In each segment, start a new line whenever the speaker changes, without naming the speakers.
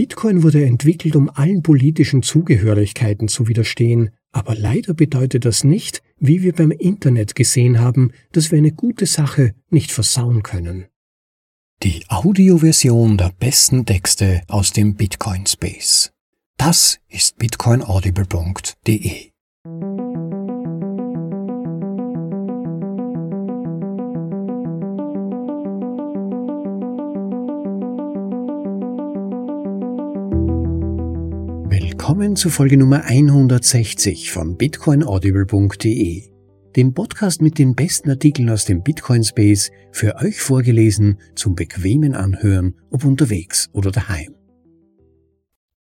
Bitcoin wurde entwickelt, um allen politischen Zugehörigkeiten zu widerstehen, aber leider bedeutet das nicht, wie wir beim Internet gesehen haben, dass wir eine gute Sache nicht versauen können. Die Audioversion der besten Texte aus dem Bitcoin Space. Das ist bitcoinaudible.de. zu Folge Nummer 160 von bitcoinaudible.de, dem Podcast mit den besten Artikeln aus dem Bitcoin Space, für euch vorgelesen zum bequemen Anhören, ob unterwegs oder daheim.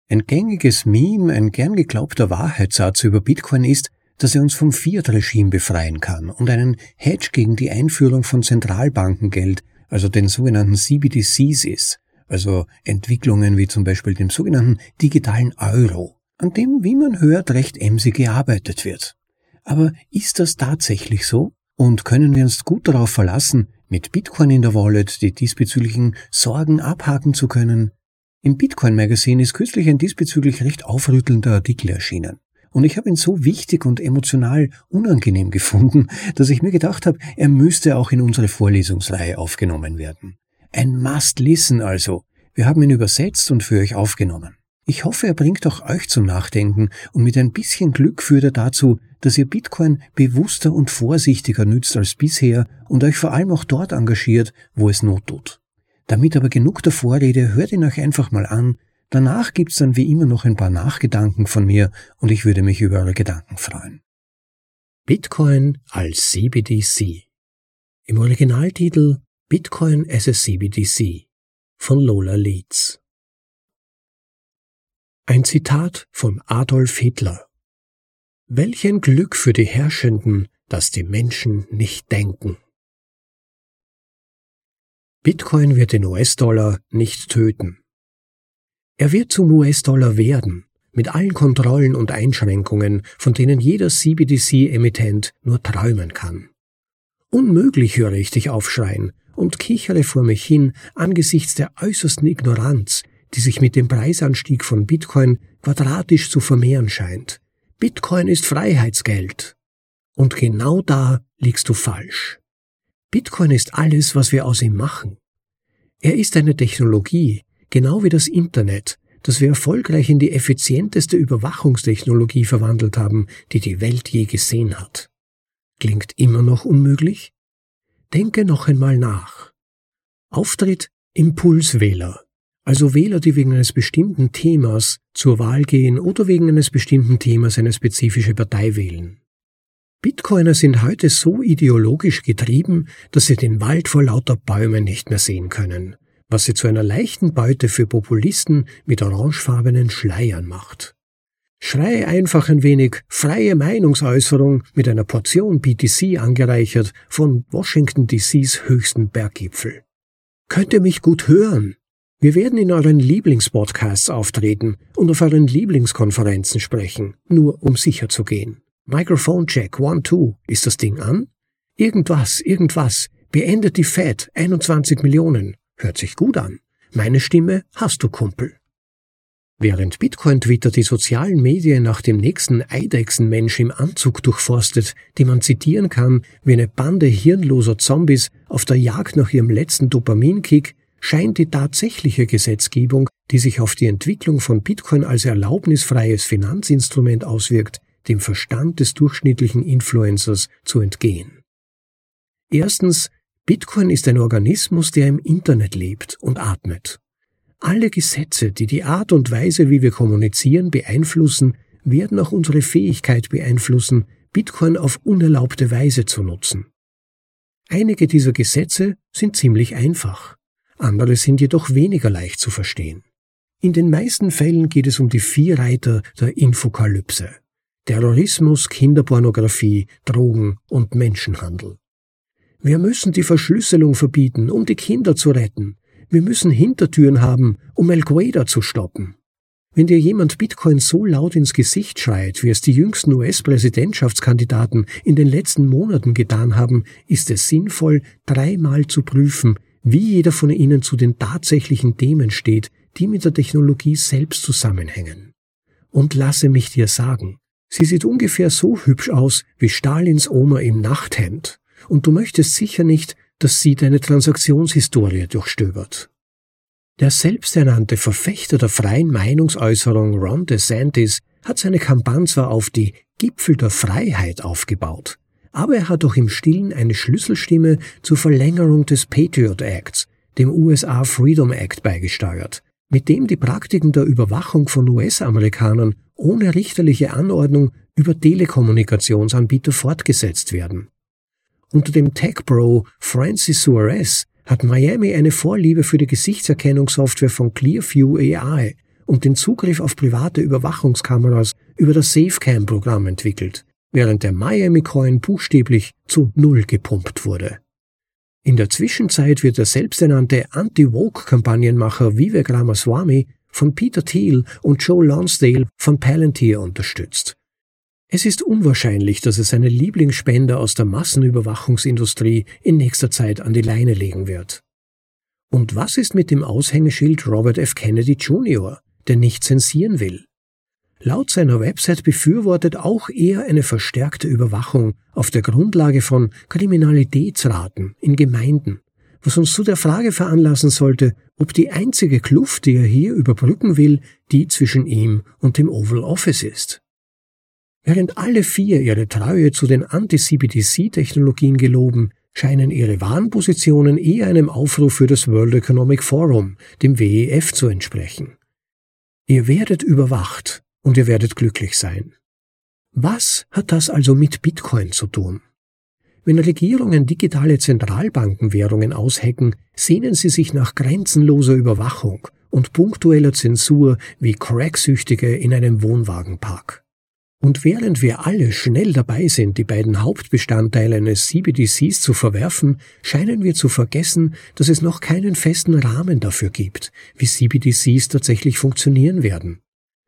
Ein gängiges Meme, ein gern geglaubter Wahrheitssatz über Bitcoin ist, dass er uns vom Fiat-Regime befreien kann und einen Hedge gegen die Einführung von Zentralbankengeld, also den sogenannten CBDCs ist, also Entwicklungen wie zum Beispiel dem sogenannten digitalen Euro, an dem, wie man hört, recht emsig gearbeitet wird. Aber ist das tatsächlich so? Und können wir uns gut darauf verlassen, mit Bitcoin in der Wallet die diesbezüglichen Sorgen abhaken zu können? Im Bitcoin Magazine ist kürzlich ein diesbezüglich recht aufrüttelnder Artikel erschienen. Und ich habe ihn so wichtig und emotional unangenehm gefunden, dass ich mir gedacht habe, er müsste auch in unsere Vorlesungsreihe aufgenommen werden. Ein Must-Listen also. Wir haben ihn übersetzt und für euch aufgenommen. Ich hoffe, er bringt auch euch zum Nachdenken und mit ein bisschen Glück führt er dazu, dass ihr Bitcoin bewusster und vorsichtiger nützt als bisher und euch vor allem auch dort engagiert, wo es Not tut. Damit aber genug der Vorrede, hört ihn euch einfach mal an. Danach gibt's dann wie immer noch ein paar Nachgedanken von mir und ich würde mich über eure Gedanken freuen. Bitcoin als CBDC. Im Originaltitel Bitcoin as a CBDC von Lola Leeds. Ein Zitat von Adolf Hitler. Welch ein Glück für die Herrschenden, dass die Menschen nicht denken. Bitcoin wird den US-Dollar nicht töten. Er wird zum US-Dollar werden, mit allen Kontrollen und Einschränkungen, von denen jeder CBDC-Emittent nur träumen kann. Unmöglich höre ich dich aufschreien, und kichere vor mich hin angesichts der äußersten Ignoranz, die sich mit dem Preisanstieg von Bitcoin quadratisch zu vermehren scheint. Bitcoin ist Freiheitsgeld. Und genau da liegst du falsch. Bitcoin ist alles, was wir aus ihm machen. Er ist eine Technologie, genau wie das Internet, das wir erfolgreich in die effizienteste Überwachungstechnologie verwandelt haben, die die Welt je gesehen hat. Klingt immer noch unmöglich? Denke noch einmal nach. Auftritt Impulswähler, also Wähler, die wegen eines bestimmten Themas zur Wahl gehen oder wegen eines bestimmten Themas eine spezifische Partei wählen. Bitcoiner sind heute so ideologisch getrieben, dass sie den Wald vor lauter Bäumen nicht mehr sehen können, was sie zu einer leichten Beute für Populisten mit orangefarbenen Schleiern macht. Schrei einfach ein wenig freie Meinungsäußerung mit einer Portion BTC angereichert von Washington DCs höchsten Berggipfel. Könnt ihr mich gut hören? Wir werden in euren Lieblingspodcasts auftreten und auf euren Lieblingskonferenzen sprechen, nur um sicher zu gehen. Microphone Check One Two, ist das Ding an? Irgendwas, irgendwas. Beendet die Fed 21 Millionen. Hört sich gut an. Meine Stimme hast du, Kumpel. Während Bitcoin-Twitter die sozialen Medien nach dem nächsten Eidechsenmensch im Anzug durchforstet, die man zitieren kann wie eine Bande hirnloser Zombies auf der Jagd nach ihrem letzten Dopaminkick, scheint die tatsächliche Gesetzgebung, die sich auf die Entwicklung von Bitcoin als erlaubnisfreies Finanzinstrument auswirkt, dem Verstand des durchschnittlichen Influencers zu entgehen. Erstens, Bitcoin ist ein Organismus, der im Internet lebt und atmet. Alle Gesetze, die die Art und Weise, wie wir kommunizieren, beeinflussen, werden auch unsere Fähigkeit beeinflussen, Bitcoin auf unerlaubte Weise zu nutzen. Einige dieser Gesetze sind ziemlich einfach, andere sind jedoch weniger leicht zu verstehen. In den meisten Fällen geht es um die vier Reiter der Infokalypse. Terrorismus, Kinderpornografie, Drogen und Menschenhandel. Wir müssen die Verschlüsselung verbieten, um die Kinder zu retten. Wir müssen Hintertüren haben, um El Gueda zu stoppen. Wenn dir jemand Bitcoin so laut ins Gesicht schreit, wie es die jüngsten US-Präsidentschaftskandidaten in den letzten Monaten getan haben, ist es sinnvoll, dreimal zu prüfen, wie jeder von ihnen zu den tatsächlichen Themen steht, die mit der Technologie selbst zusammenhängen. Und lasse mich dir sagen, sie sieht ungefähr so hübsch aus wie Stalins Oma im Nachthemd, und du möchtest sicher nicht, dass sie deine Transaktionshistorie durchstöbert. Der selbsternannte Verfechter der freien Meinungsäußerung Ron DeSantis hat seine Kampagne auf die Gipfel der Freiheit aufgebaut, aber er hat auch im Stillen eine Schlüsselstimme zur Verlängerung des Patriot Acts, dem USA Freedom Act, beigesteuert, mit dem die Praktiken der Überwachung von US-Amerikanern ohne richterliche Anordnung über Telekommunikationsanbieter fortgesetzt werden. Unter dem Tech-Bro Francis Suarez hat Miami eine Vorliebe für die Gesichtserkennungssoftware von Clearview AI und den Zugriff auf private Überwachungskameras über das SafeCam-Programm entwickelt, während der Miami Coin buchstäblich zu Null gepumpt wurde. In der Zwischenzeit wird der selbsternannte Anti-Woke-Kampagnenmacher Vivek Ramaswamy von Peter Thiel und Joe Lonsdale von Palantir unterstützt. Es ist unwahrscheinlich, dass er seine Lieblingsspender aus der Massenüberwachungsindustrie in nächster Zeit an die Leine legen wird. Und was ist mit dem Aushängeschild Robert F. Kennedy Jr., der nicht zensieren will? Laut seiner Website befürwortet auch er eine verstärkte Überwachung auf der Grundlage von Kriminalitätsraten in Gemeinden, was uns zu der Frage veranlassen sollte, ob die einzige Kluft, die er hier überbrücken will, die zwischen ihm und dem Oval Office ist. Während alle vier ihre Treue zu den Anti-CBDC-Technologien geloben, scheinen ihre Warenpositionen eher einem Aufruf für das World Economic Forum, dem WEF, zu entsprechen. Ihr werdet überwacht, und ihr werdet glücklich sein. Was hat das also mit Bitcoin zu tun? Wenn Regierungen digitale Zentralbankenwährungen aushecken, sehnen sie sich nach grenzenloser Überwachung und punktueller Zensur wie Cracksüchtige in einem Wohnwagenpark. Und während wir alle schnell dabei sind, die beiden Hauptbestandteile eines CBDCs zu verwerfen, scheinen wir zu vergessen, dass es noch keinen festen Rahmen dafür gibt, wie CBDCs tatsächlich funktionieren werden.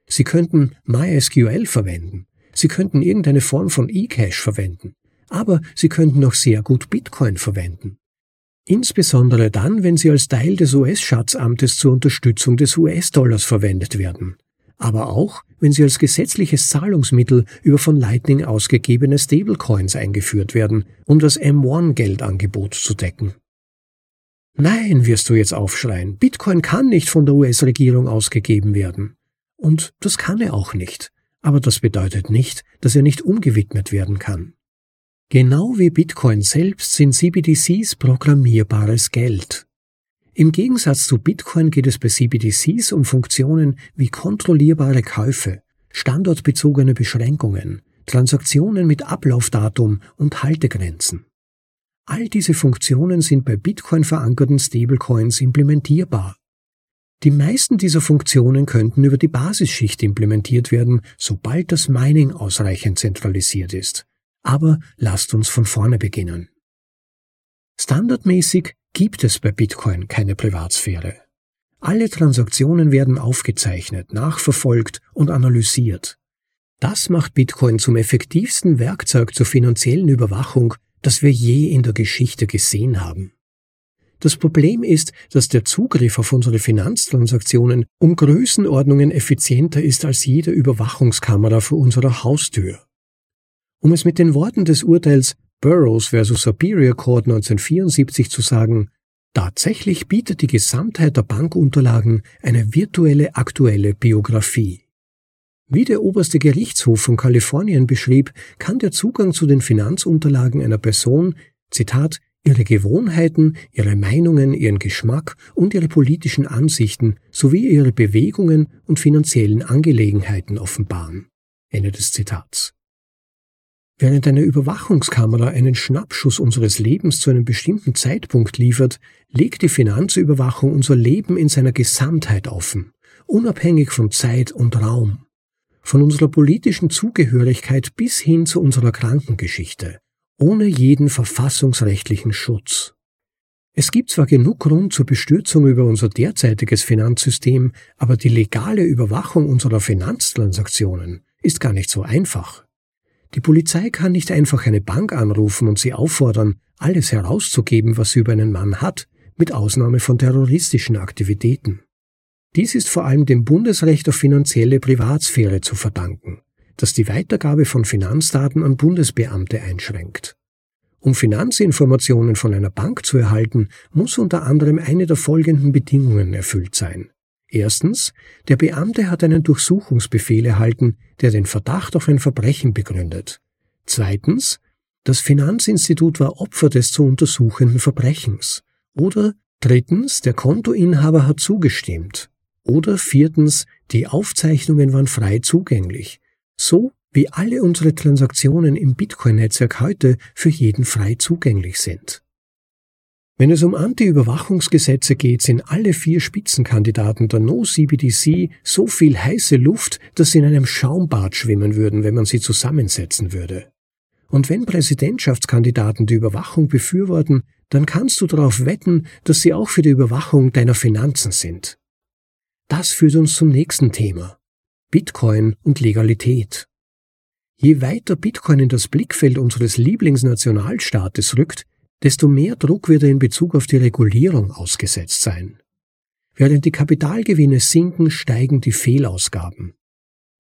Sie könnten MySQL verwenden. Sie könnten irgendeine Form von eCash verwenden. Aber Sie könnten auch sehr gut Bitcoin verwenden. Insbesondere dann, wenn sie als Teil des US-Schatzamtes zur Unterstützung des US-Dollars verwendet werden. Aber auch, wenn sie als gesetzliches Zahlungsmittel über von Lightning ausgegebene Stablecoins eingeführt werden, um das M1-Geldangebot zu decken. Nein, wirst du jetzt aufschreien, Bitcoin kann nicht von der US-Regierung ausgegeben werden. Und das kann er auch nicht. Aber das bedeutet nicht, dass er nicht umgewidmet werden kann. Genau wie Bitcoin selbst sind CBDCs programmierbares Geld. Im Gegensatz zu Bitcoin geht es bei CBDCs um Funktionen wie kontrollierbare Käufe, standortbezogene Beschränkungen, Transaktionen mit Ablaufdatum und Haltegrenzen. All diese Funktionen sind bei Bitcoin verankerten Stablecoins implementierbar. Die meisten dieser Funktionen könnten über die Basisschicht implementiert werden, sobald das Mining ausreichend zentralisiert ist. Aber lasst uns von vorne beginnen. Standardmäßig gibt es bei Bitcoin keine Privatsphäre. Alle Transaktionen werden aufgezeichnet, nachverfolgt und analysiert. Das macht Bitcoin zum effektivsten Werkzeug zur finanziellen Überwachung, das wir je in der Geschichte gesehen haben. Das Problem ist, dass der Zugriff auf unsere Finanztransaktionen um Größenordnungen effizienter ist als jede Überwachungskamera vor unserer Haustür. Um es mit den Worten des Urteils Burroughs vs. Superior Court 1974 zu sagen, tatsächlich bietet die Gesamtheit der Bankunterlagen eine virtuelle aktuelle Biografie. Wie der oberste Gerichtshof von Kalifornien beschrieb, kann der Zugang zu den Finanzunterlagen einer Person, Zitat, ihre Gewohnheiten, ihre Meinungen, ihren Geschmack und ihre politischen Ansichten sowie ihre Bewegungen und finanziellen Angelegenheiten offenbaren. Ende des Zitats. Während eine Überwachungskamera einen Schnappschuss unseres Lebens zu einem bestimmten Zeitpunkt liefert, legt die Finanzüberwachung unser Leben in seiner Gesamtheit offen, unabhängig von Zeit und Raum. Von unserer politischen Zugehörigkeit bis hin zu unserer Krankengeschichte, ohne jeden verfassungsrechtlichen Schutz. Es gibt zwar genug Grund zur Bestürzung über unser derzeitiges Finanzsystem, aber die legale Überwachung unserer Finanztransaktionen ist gar nicht so einfach. Die Polizei kann nicht einfach eine Bank anrufen und sie auffordern, alles herauszugeben, was sie über einen Mann hat, mit Ausnahme von terroristischen Aktivitäten. Dies ist vor allem dem Bundesrecht auf finanzielle Privatsphäre zu verdanken, das die Weitergabe von Finanzdaten an Bundesbeamte einschränkt. Um Finanzinformationen von einer Bank zu erhalten, muss unter anderem eine der folgenden Bedingungen erfüllt sein. Erstens, der Beamte hat einen Durchsuchungsbefehl erhalten, der den Verdacht auf ein Verbrechen begründet. Zweitens, das Finanzinstitut war Opfer des zu untersuchenden Verbrechens. Oder drittens, der Kontoinhaber hat zugestimmt. Oder viertens, die Aufzeichnungen waren frei zugänglich. So wie alle unsere Transaktionen im Bitcoin-Netzwerk heute für jeden frei zugänglich sind. Wenn es um Anti-Überwachungsgesetze geht, sind alle vier Spitzenkandidaten der No-CBDC so viel heiße Luft, dass sie in einem Schaumbad schwimmen würden, wenn man sie zusammensetzen würde. Und wenn Präsidentschaftskandidaten die Überwachung befürworten, dann kannst du darauf wetten, dass sie auch für die Überwachung deiner Finanzen sind. Das führt uns zum nächsten Thema. Bitcoin und Legalität. Je weiter Bitcoin in das Blickfeld unseres Lieblingsnationalstaates rückt, desto mehr Druck wird er in Bezug auf die Regulierung ausgesetzt sein. Während die Kapitalgewinne sinken, steigen die Fehlausgaben.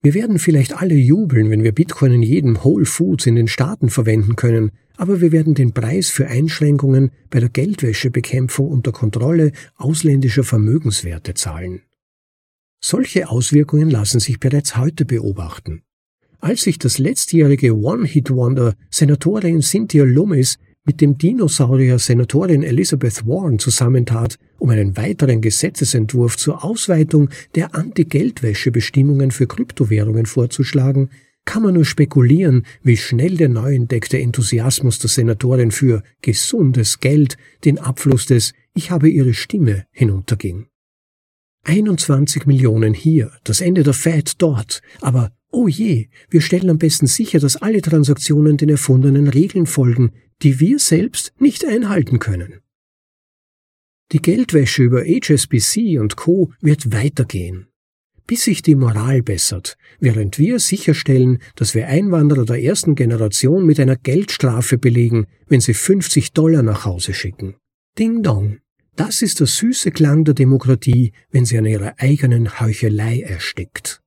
Wir werden vielleicht alle jubeln, wenn wir Bitcoin in jedem Whole Foods in den Staaten verwenden können, aber wir werden den Preis für Einschränkungen bei der Geldwäschebekämpfung unter Kontrolle ausländischer Vermögenswerte zahlen. Solche Auswirkungen lassen sich bereits heute beobachten. Als sich das letztjährige One-Hit-Wonder Senatorin Cynthia Loomis mit dem Dinosaurier Senatorin Elizabeth Warren zusammentat, um einen weiteren Gesetzesentwurf zur Ausweitung der Anti-Geldwäsche-Bestimmungen für Kryptowährungen vorzuschlagen, kann man nur spekulieren, wie schnell der neu entdeckte Enthusiasmus der Senatorin für gesundes Geld den Abfluss des Ich habe ihre Stimme hinunterging. 21 Millionen hier, das Ende der Fed dort, aber oh je, wir stellen am besten sicher, dass alle Transaktionen den erfundenen Regeln folgen, die wir selbst nicht einhalten können. Die Geldwäsche über HSBC und Co. wird weitergehen, bis sich die Moral bessert, während wir sicherstellen, dass wir Einwanderer der ersten Generation mit einer Geldstrafe belegen, wenn sie 50 Dollar nach Hause schicken. Ding Dong. Das ist der süße Klang der Demokratie, wenn sie an ihrer eigenen Heuchelei erstickt.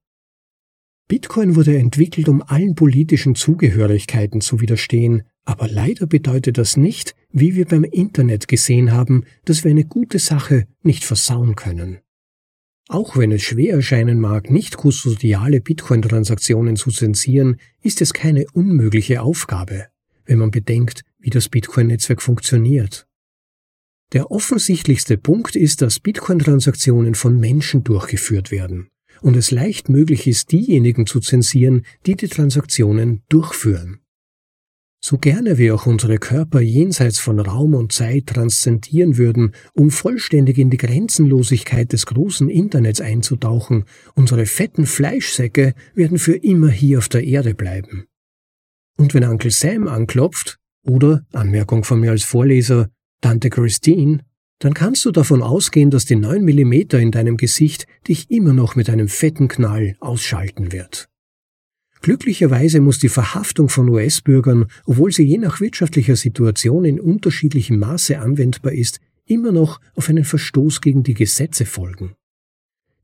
Bitcoin wurde entwickelt, um allen politischen Zugehörigkeiten zu widerstehen, aber leider bedeutet das nicht, wie wir beim Internet gesehen haben, dass wir eine gute Sache nicht versauen können. Auch wenn es schwer erscheinen mag, nicht kustodiale Bitcoin-Transaktionen zu zensieren, ist es keine unmögliche Aufgabe, wenn man bedenkt, wie das Bitcoin-Netzwerk funktioniert. Der offensichtlichste Punkt ist, dass Bitcoin-Transaktionen von Menschen durchgeführt werden und es leicht möglich ist, diejenigen zu zensieren, die die Transaktionen durchführen. So gerne wir auch unsere Körper jenseits von Raum und Zeit transzendieren würden, um vollständig in die Grenzenlosigkeit des großen Internets einzutauchen, unsere fetten Fleischsäcke werden für immer hier auf der Erde bleiben. Und wenn Onkel Sam anklopft, oder, Anmerkung von mir als Vorleser, Tante Christine, dann kannst du davon ausgehen, dass die 9 mm in deinem Gesicht dich immer noch mit einem fetten Knall ausschalten wird. Glücklicherweise muss die Verhaftung von US-Bürgern, obwohl sie je nach wirtschaftlicher Situation in unterschiedlichem Maße anwendbar ist, immer noch auf einen Verstoß gegen die Gesetze folgen.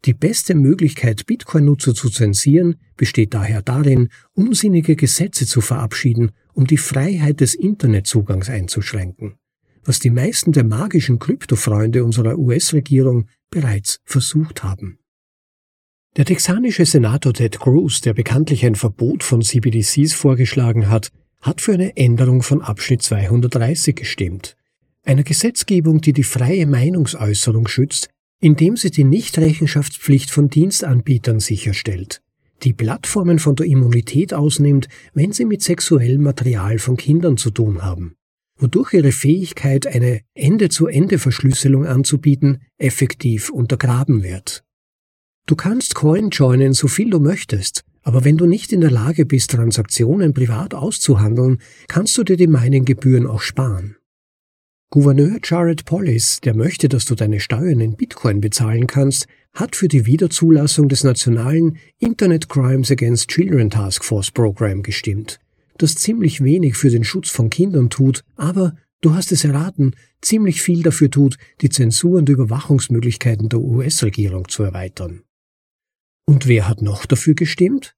Die beste Möglichkeit, Bitcoin-Nutzer zu zensieren, besteht daher darin, unsinnige Gesetze zu verabschieden, um die Freiheit des Internetzugangs einzuschränken was die meisten der magischen Kryptofreunde unserer US-Regierung bereits versucht haben. Der texanische Senator Ted Cruz, der bekanntlich ein Verbot von CBDCs vorgeschlagen hat, hat für eine Änderung von Abschnitt 230 gestimmt, einer Gesetzgebung, die die freie Meinungsäußerung schützt, indem sie die Nichtrechenschaftspflicht von Dienstanbietern sicherstellt, die Plattformen von der Immunität ausnimmt, wenn sie mit sexuellem Material von Kindern zu tun haben wodurch ihre Fähigkeit, eine Ende-zu-Ende-Verschlüsselung anzubieten, effektiv untergraben wird. Du kannst Coin joinen, so viel du möchtest, aber wenn du nicht in der Lage bist, Transaktionen privat auszuhandeln, kannst du dir die Mining-Gebühren auch sparen. Gouverneur Jared Polis, der möchte, dass du deine Steuern in Bitcoin bezahlen kannst, hat für die Wiederzulassung des nationalen Internet Crimes Against Children Task Force Program gestimmt, das ziemlich wenig für den Schutz von Kindern tut, aber du hast es erraten, ziemlich viel dafür tut, die Zensur und Überwachungsmöglichkeiten der US-Regierung zu erweitern. Und wer hat noch dafür gestimmt?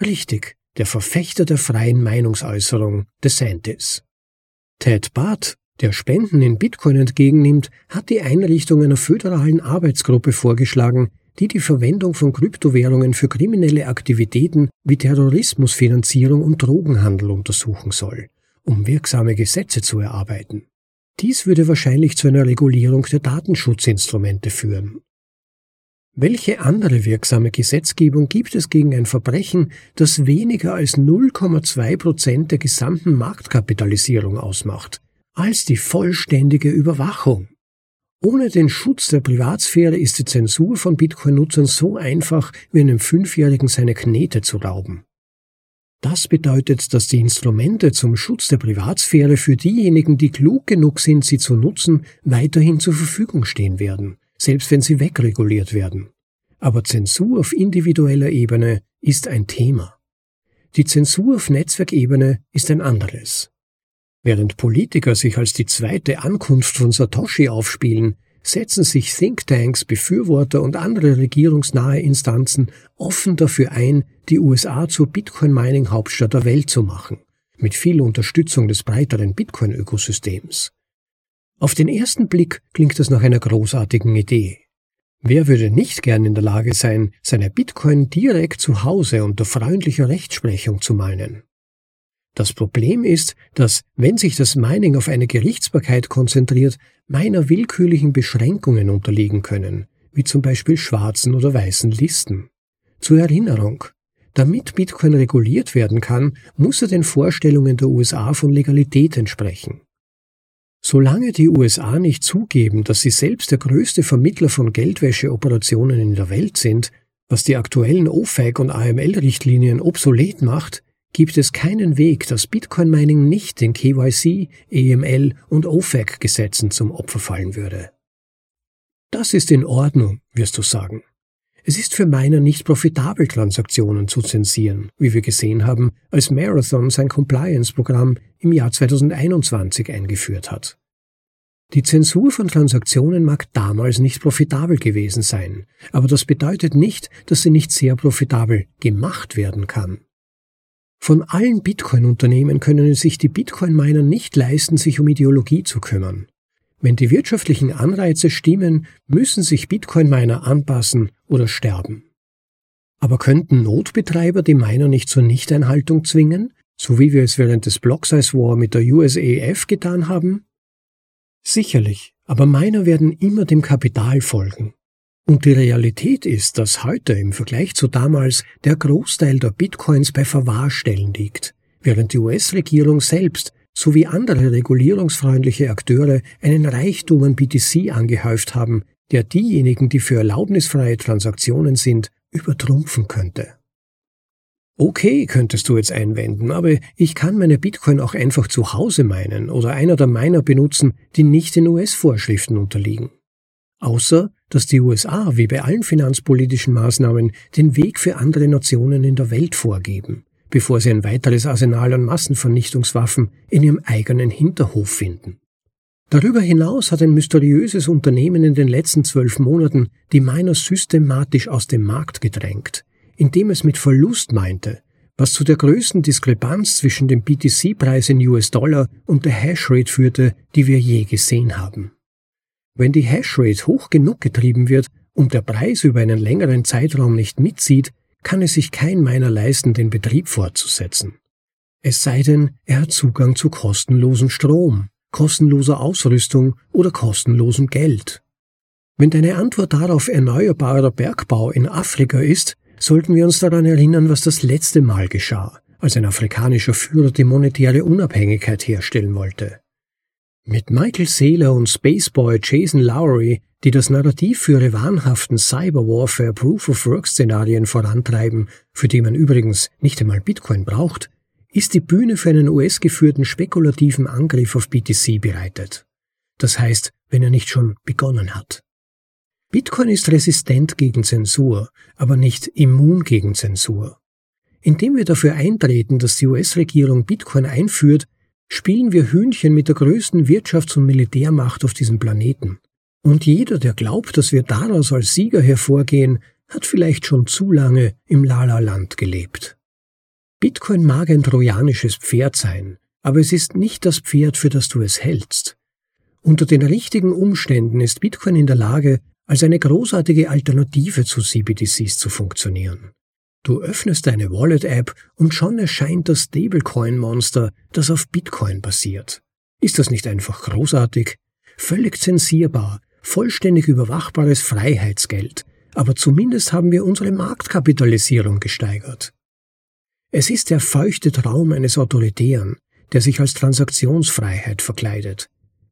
Richtig, der Verfechter der freien Meinungsäußerung, DeSantis. Ted Barth, der Spenden in Bitcoin entgegennimmt, hat die Einrichtung einer föderalen Arbeitsgruppe vorgeschlagen, die die Verwendung von Kryptowährungen für kriminelle Aktivitäten wie Terrorismusfinanzierung und Drogenhandel untersuchen soll, um wirksame Gesetze zu erarbeiten. Dies würde wahrscheinlich zu einer Regulierung der Datenschutzinstrumente führen. Welche andere wirksame Gesetzgebung gibt es gegen ein Verbrechen, das weniger als 0,2 Prozent der gesamten Marktkapitalisierung ausmacht, als die vollständige Überwachung? Ohne den Schutz der Privatsphäre ist die Zensur von Bitcoin-Nutzern so einfach, wie einem Fünfjährigen seine Knete zu rauben. Das bedeutet, dass die Instrumente zum Schutz der Privatsphäre für diejenigen, die klug genug sind, sie zu nutzen, weiterhin zur Verfügung stehen werden, selbst wenn sie wegreguliert werden. Aber Zensur auf individueller Ebene ist ein Thema. Die Zensur auf Netzwerkebene ist ein anderes. Während Politiker sich als die zweite Ankunft von Satoshi aufspielen, setzen sich Thinktanks, Befürworter und andere regierungsnahe Instanzen offen dafür ein, die USA zur Bitcoin-Mining-Hauptstadt der Welt zu machen, mit viel Unterstützung des breiteren Bitcoin-Ökosystems. Auf den ersten Blick klingt das nach einer großartigen Idee. Wer würde nicht gern in der Lage sein, seine Bitcoin direkt zu Hause unter freundlicher Rechtsprechung zu meinen? Das Problem ist, dass, wenn sich das Mining auf eine Gerichtsbarkeit konzentriert, meiner willkürlichen Beschränkungen unterliegen können, wie zum Beispiel schwarzen oder weißen Listen. Zur Erinnerung, damit Bitcoin reguliert werden kann, muss er den Vorstellungen der USA von Legalität entsprechen. Solange die USA nicht zugeben, dass sie selbst der größte Vermittler von Geldwäscheoperationen in der Welt sind, was die aktuellen OFAC und AML-Richtlinien obsolet macht, gibt es keinen Weg, dass Bitcoin Mining nicht den KYC, EML und OFAC-Gesetzen zum Opfer fallen würde. Das ist in Ordnung, wirst du sagen. Es ist für Miner nicht profitabel, Transaktionen zu zensieren, wie wir gesehen haben, als Marathon sein Compliance-Programm im Jahr 2021 eingeführt hat. Die Zensur von Transaktionen mag damals nicht profitabel gewesen sein, aber das bedeutet nicht, dass sie nicht sehr profitabel gemacht werden kann. Von allen Bitcoin-Unternehmen können sich die Bitcoin-Miner nicht leisten, sich um Ideologie zu kümmern. Wenn die wirtschaftlichen Anreize stimmen, müssen sich Bitcoin-Miner anpassen oder sterben. Aber könnten Notbetreiber die Miner nicht zur Nichteinhaltung zwingen, so wie wir es während des Block Size War mit der USAF getan haben? Sicherlich, aber Miner werden immer dem Kapital folgen. Und die Realität ist, dass heute im Vergleich zu damals der Großteil der Bitcoins bei Verwahrstellen liegt, während die US-Regierung selbst sowie andere regulierungsfreundliche Akteure einen Reichtum an BTC angehäuft haben, der diejenigen, die für erlaubnisfreie Transaktionen sind, übertrumpfen könnte. Okay, könntest du jetzt einwenden, aber ich kann meine Bitcoin auch einfach zu Hause meinen oder einer der Miner benutzen, die nicht den US-Vorschriften unterliegen. Außer, dass die USA, wie bei allen finanzpolitischen Maßnahmen, den Weg für andere Nationen in der Welt vorgeben, bevor sie ein weiteres Arsenal an Massenvernichtungswaffen in ihrem eigenen Hinterhof finden. Darüber hinaus hat ein mysteriöses Unternehmen in den letzten zwölf Monaten die Miner systematisch aus dem Markt gedrängt, indem es mit Verlust meinte, was zu der größten Diskrepanz zwischen dem BTC-Preis in US-Dollar und der Hashrate führte, die wir je gesehen haben. Wenn die Hashrate hoch genug getrieben wird und der Preis über einen längeren Zeitraum nicht mitzieht, kann es sich kein Miner leisten, den Betrieb fortzusetzen. Es sei denn, er hat Zugang zu kostenlosem Strom, kostenloser Ausrüstung oder kostenlosem Geld. Wenn deine Antwort darauf erneuerbarer Bergbau in Afrika ist, sollten wir uns daran erinnern, was das letzte Mal geschah, als ein afrikanischer Führer die monetäre Unabhängigkeit herstellen wollte. Mit Michael Saylor und Spaceboy Jason Lowry, die das Narrativ für ihre wahnhaften Cyberwarfare Proof-of-Work-Szenarien vorantreiben, für die man übrigens nicht einmal Bitcoin braucht, ist die Bühne für einen US-geführten spekulativen Angriff auf BTC bereitet. Das heißt, wenn er nicht schon begonnen hat. Bitcoin ist resistent gegen Zensur, aber nicht immun gegen Zensur. Indem wir dafür eintreten, dass die US-Regierung Bitcoin einführt, spielen wir Hühnchen mit der größten Wirtschafts- und Militärmacht auf diesem Planeten. Und jeder, der glaubt, dass wir daraus als Sieger hervorgehen, hat vielleicht schon zu lange im Lala-Land gelebt. Bitcoin mag ein trojanisches Pferd sein, aber es ist nicht das Pferd, für das du es hältst. Unter den richtigen Umständen ist Bitcoin in der Lage, als eine großartige Alternative zu CBDCs zu funktionieren. Du öffnest deine Wallet-App und schon erscheint das Stablecoin-Monster, das auf Bitcoin basiert. Ist das nicht einfach großartig? Völlig zensierbar, vollständig überwachbares Freiheitsgeld, aber zumindest haben wir unsere Marktkapitalisierung gesteigert. Es ist der feuchte Traum eines Autoritären, der sich als Transaktionsfreiheit verkleidet.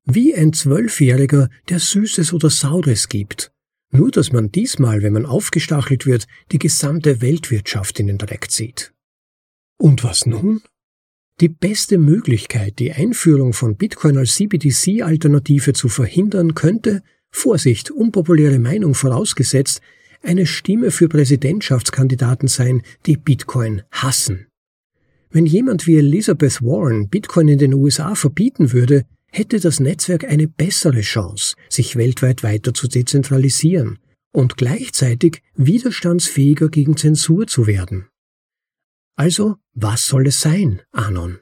Wie ein Zwölfjähriger, der Süßes oder Saures gibt. Nur dass man diesmal, wenn man aufgestachelt wird, die gesamte Weltwirtschaft in den Dreck zieht. Und was nun? Die beste Möglichkeit, die Einführung von Bitcoin als CBDC-Alternative zu verhindern, könnte, Vorsicht, unpopuläre Meinung vorausgesetzt, eine Stimme für Präsidentschaftskandidaten sein, die Bitcoin hassen. Wenn jemand wie Elizabeth Warren Bitcoin in den USA verbieten würde, hätte das Netzwerk eine bessere Chance, sich weltweit weiter zu dezentralisieren und gleichzeitig widerstandsfähiger gegen Zensur zu werden. Also, was soll es sein, Anon?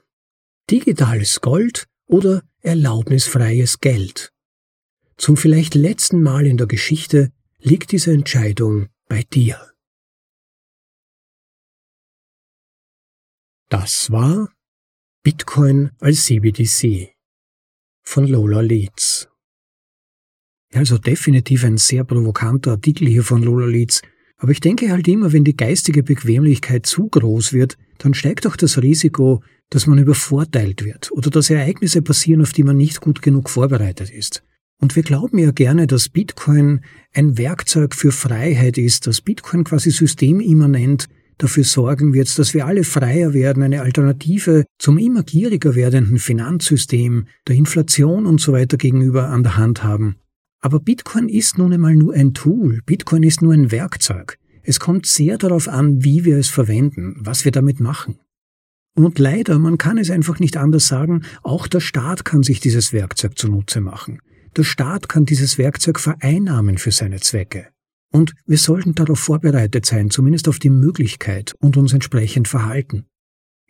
Digitales Gold oder erlaubnisfreies Geld? Zum vielleicht letzten Mal in der Geschichte liegt diese Entscheidung bei dir. Das war Bitcoin als CBDC von Lola Leeds. Also definitiv ein sehr provokanter Artikel hier von Lola Leeds. Aber ich denke halt immer, wenn die geistige Bequemlichkeit zu groß wird, dann steigt auch das Risiko, dass man übervorteilt wird oder dass Ereignisse passieren, auf die man nicht gut genug vorbereitet ist. Und wir glauben ja gerne, dass Bitcoin ein Werkzeug für Freiheit ist, dass Bitcoin quasi systemimmanent dafür sorgen wird, dass wir alle freier werden, eine Alternative zum immer gieriger werdenden Finanzsystem, der Inflation und so weiter gegenüber an der Hand haben. Aber Bitcoin ist nun einmal nur ein Tool, Bitcoin ist nur ein Werkzeug. Es kommt sehr darauf an, wie wir es verwenden, was wir damit machen. Und leider, man kann es einfach nicht anders sagen, auch der Staat kann sich dieses Werkzeug zunutze machen. Der Staat kann dieses Werkzeug vereinnahmen für seine Zwecke. Und wir sollten darauf vorbereitet sein, zumindest auf die Möglichkeit und uns entsprechend verhalten.